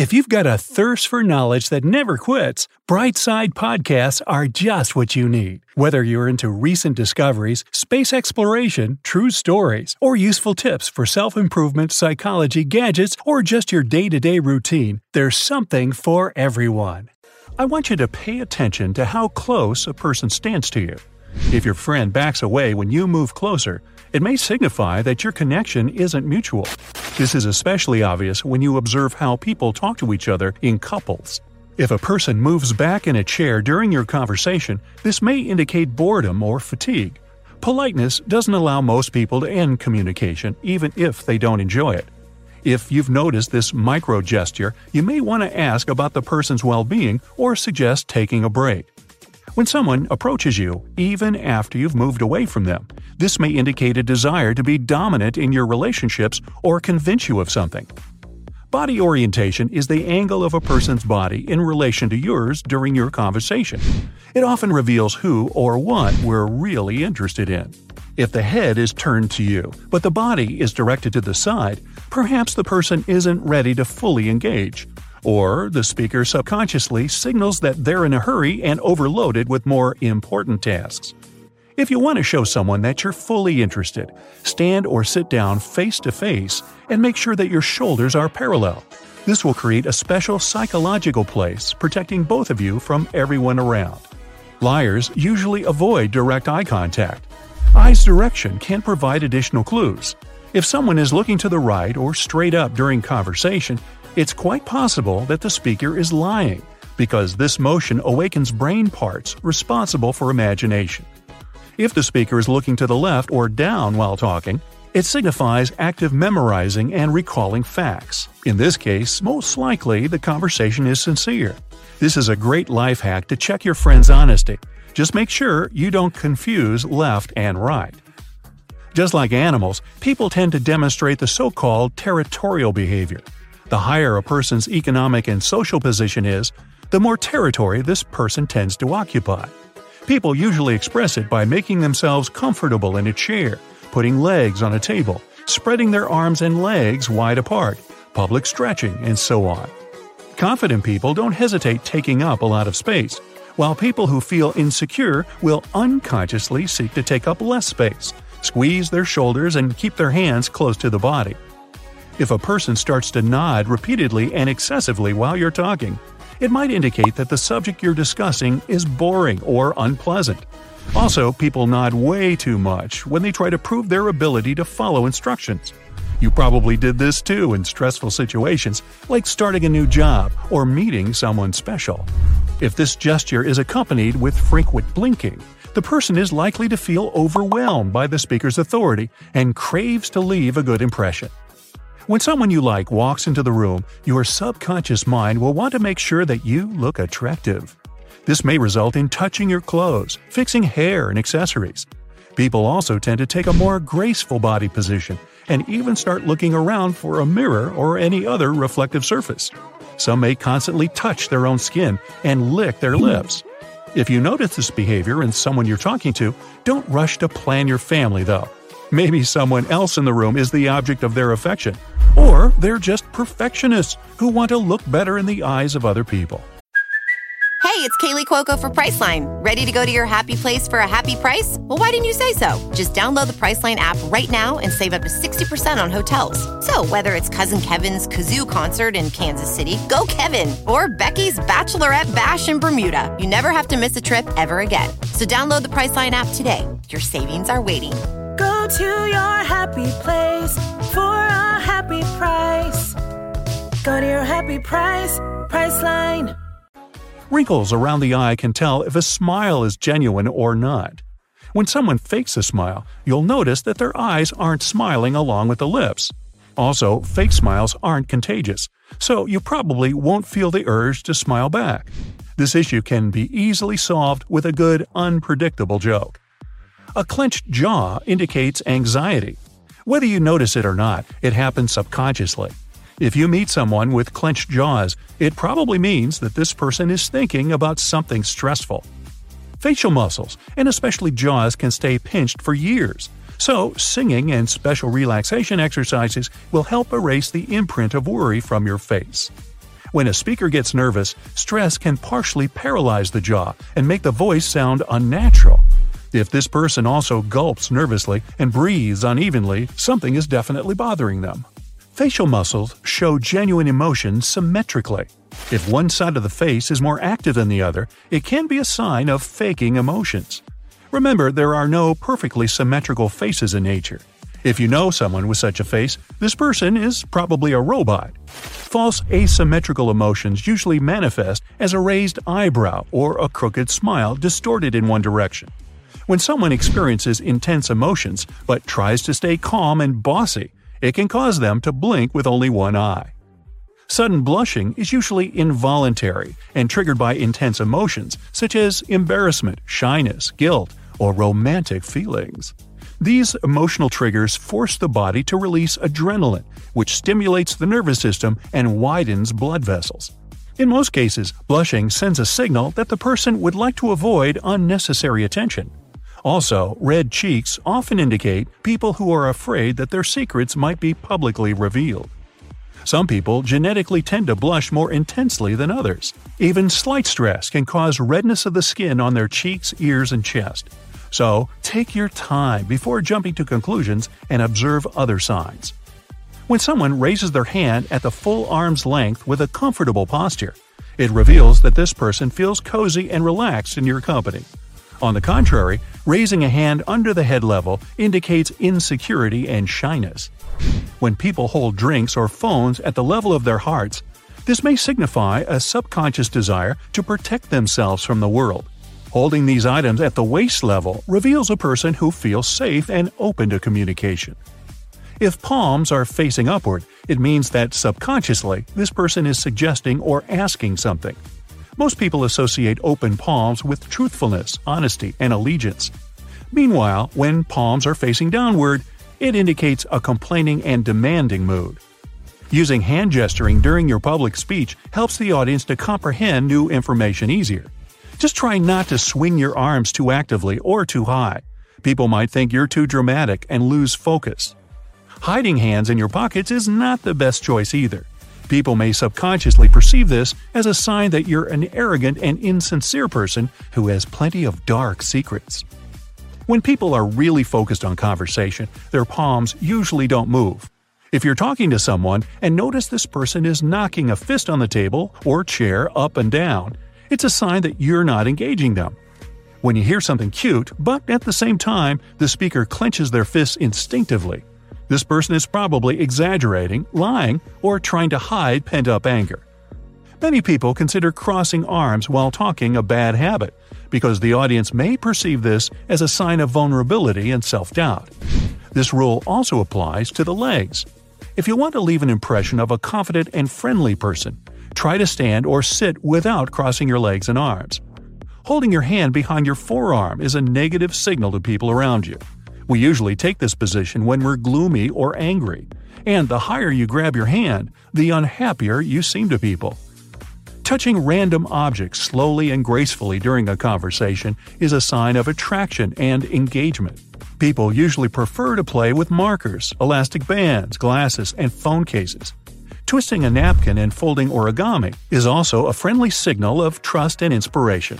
If you've got a thirst for knowledge that never quits, Brightside podcasts are just what you need. Whether you're into recent discoveries, space exploration, true stories, or useful tips for self improvement, psychology, gadgets, or just your day to day routine, there's something for everyone. I want you to pay attention to how close a person stands to you. If your friend backs away when you move closer, it may signify that your connection isn't mutual. This is especially obvious when you observe how people talk to each other in couples. If a person moves back in a chair during your conversation, this may indicate boredom or fatigue. Politeness doesn't allow most people to end communication, even if they don't enjoy it. If you've noticed this micro gesture, you may want to ask about the person's well being or suggest taking a break. When someone approaches you, even after you've moved away from them, this may indicate a desire to be dominant in your relationships or convince you of something. Body orientation is the angle of a person's body in relation to yours during your conversation. It often reveals who or what we're really interested in. If the head is turned to you, but the body is directed to the side, perhaps the person isn't ready to fully engage. Or the speaker subconsciously signals that they're in a hurry and overloaded with more important tasks. If you want to show someone that you're fully interested, stand or sit down face to face and make sure that your shoulders are parallel. This will create a special psychological place protecting both of you from everyone around. Liars usually avoid direct eye contact. Eye's direction can provide additional clues. If someone is looking to the right or straight up during conversation, it's quite possible that the speaker is lying, because this motion awakens brain parts responsible for imagination. If the speaker is looking to the left or down while talking, it signifies active memorizing and recalling facts. In this case, most likely the conversation is sincere. This is a great life hack to check your friend's honesty. Just make sure you don't confuse left and right. Just like animals, people tend to demonstrate the so called territorial behavior. The higher a person's economic and social position is, the more territory this person tends to occupy. People usually express it by making themselves comfortable in a chair, putting legs on a table, spreading their arms and legs wide apart, public stretching, and so on. Confident people don't hesitate taking up a lot of space, while people who feel insecure will unconsciously seek to take up less space, squeeze their shoulders, and keep their hands close to the body. If a person starts to nod repeatedly and excessively while you're talking, it might indicate that the subject you're discussing is boring or unpleasant. Also, people nod way too much when they try to prove their ability to follow instructions. You probably did this too in stressful situations, like starting a new job or meeting someone special. If this gesture is accompanied with frequent blinking, the person is likely to feel overwhelmed by the speaker's authority and craves to leave a good impression. When someone you like walks into the room, your subconscious mind will want to make sure that you look attractive. This may result in touching your clothes, fixing hair and accessories. People also tend to take a more graceful body position and even start looking around for a mirror or any other reflective surface. Some may constantly touch their own skin and lick their lips. If you notice this behavior in someone you're talking to, don't rush to plan your family though. Maybe someone else in the room is the object of their affection, or they're just perfectionists who want to look better in the eyes of other people. Hey, it's Kaley Cuoco for Priceline. Ready to go to your happy place for a happy price? Well, why didn't you say so? Just download the Priceline app right now and save up to 60% on hotels. So, whether it's Cousin Kevin's Kazoo concert in Kansas City, go Kevin, or Becky's Bachelorette Bash in Bermuda, you never have to miss a trip ever again. So, download the Priceline app today. Your savings are waiting. Go to your happy place for a happy price. Go to your happy price, Priceline. Wrinkles around the eye can tell if a smile is genuine or not. When someone fakes a smile, you'll notice that their eyes aren't smiling along with the lips. Also, fake smiles aren't contagious, so you probably won't feel the urge to smile back. This issue can be easily solved with a good, unpredictable joke. A clenched jaw indicates anxiety. Whether you notice it or not, it happens subconsciously. If you meet someone with clenched jaws, it probably means that this person is thinking about something stressful. Facial muscles, and especially jaws, can stay pinched for years. So, singing and special relaxation exercises will help erase the imprint of worry from your face. When a speaker gets nervous, stress can partially paralyze the jaw and make the voice sound unnatural. If this person also gulps nervously and breathes unevenly, something is definitely bothering them. Facial muscles show genuine emotion symmetrically. If one side of the face is more active than the other, it can be a sign of faking emotions. Remember, there are no perfectly symmetrical faces in nature. If you know someone with such a face, this person is probably a robot. False asymmetrical emotions usually manifest as a raised eyebrow or a crooked smile distorted in one direction. When someone experiences intense emotions but tries to stay calm and bossy, it can cause them to blink with only one eye. Sudden blushing is usually involuntary and triggered by intense emotions such as embarrassment, shyness, guilt, or romantic feelings. These emotional triggers force the body to release adrenaline, which stimulates the nervous system and widens blood vessels. In most cases, blushing sends a signal that the person would like to avoid unnecessary attention. Also, red cheeks often indicate people who are afraid that their secrets might be publicly revealed. Some people genetically tend to blush more intensely than others. Even slight stress can cause redness of the skin on their cheeks, ears, and chest. So, take your time before jumping to conclusions and observe other signs. When someone raises their hand at the full arm's length with a comfortable posture, it reveals that this person feels cozy and relaxed in your company. On the contrary, raising a hand under the head level indicates insecurity and shyness. When people hold drinks or phones at the level of their hearts, this may signify a subconscious desire to protect themselves from the world. Holding these items at the waist level reveals a person who feels safe and open to communication. If palms are facing upward, it means that subconsciously this person is suggesting or asking something. Most people associate open palms with truthfulness, honesty, and allegiance. Meanwhile, when palms are facing downward, it indicates a complaining and demanding mood. Using hand gesturing during your public speech helps the audience to comprehend new information easier. Just try not to swing your arms too actively or too high. People might think you're too dramatic and lose focus. Hiding hands in your pockets is not the best choice either. People may subconsciously perceive this as a sign that you're an arrogant and insincere person who has plenty of dark secrets. When people are really focused on conversation, their palms usually don't move. If you're talking to someone and notice this person is knocking a fist on the table or chair up and down, it's a sign that you're not engaging them. When you hear something cute, but at the same time, the speaker clenches their fists instinctively, this person is probably exaggerating, lying, or trying to hide pent up anger. Many people consider crossing arms while talking a bad habit, because the audience may perceive this as a sign of vulnerability and self doubt. This rule also applies to the legs. If you want to leave an impression of a confident and friendly person, try to stand or sit without crossing your legs and arms. Holding your hand behind your forearm is a negative signal to people around you. We usually take this position when we're gloomy or angry, and the higher you grab your hand, the unhappier you seem to people. Touching random objects slowly and gracefully during a conversation is a sign of attraction and engagement. People usually prefer to play with markers, elastic bands, glasses, and phone cases. Twisting a napkin and folding origami is also a friendly signal of trust and inspiration.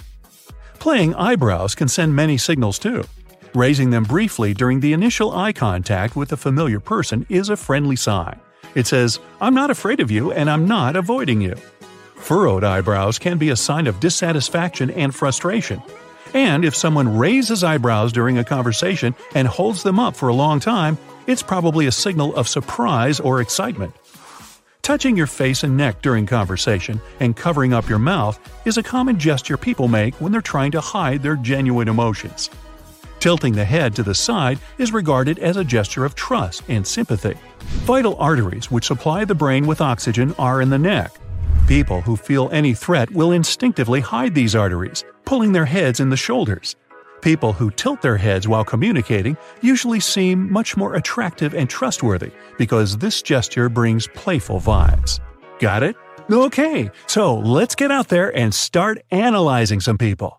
Playing eyebrows can send many signals too. Raising them briefly during the initial eye contact with a familiar person is a friendly sign. It says, I'm not afraid of you and I'm not avoiding you. Furrowed eyebrows can be a sign of dissatisfaction and frustration. And if someone raises eyebrows during a conversation and holds them up for a long time, it's probably a signal of surprise or excitement. Touching your face and neck during conversation and covering up your mouth is a common gesture people make when they're trying to hide their genuine emotions. Tilting the head to the side is regarded as a gesture of trust and sympathy. Vital arteries which supply the brain with oxygen are in the neck. People who feel any threat will instinctively hide these arteries, pulling their heads in the shoulders. People who tilt their heads while communicating usually seem much more attractive and trustworthy because this gesture brings playful vibes. Got it? Okay, so let's get out there and start analyzing some people.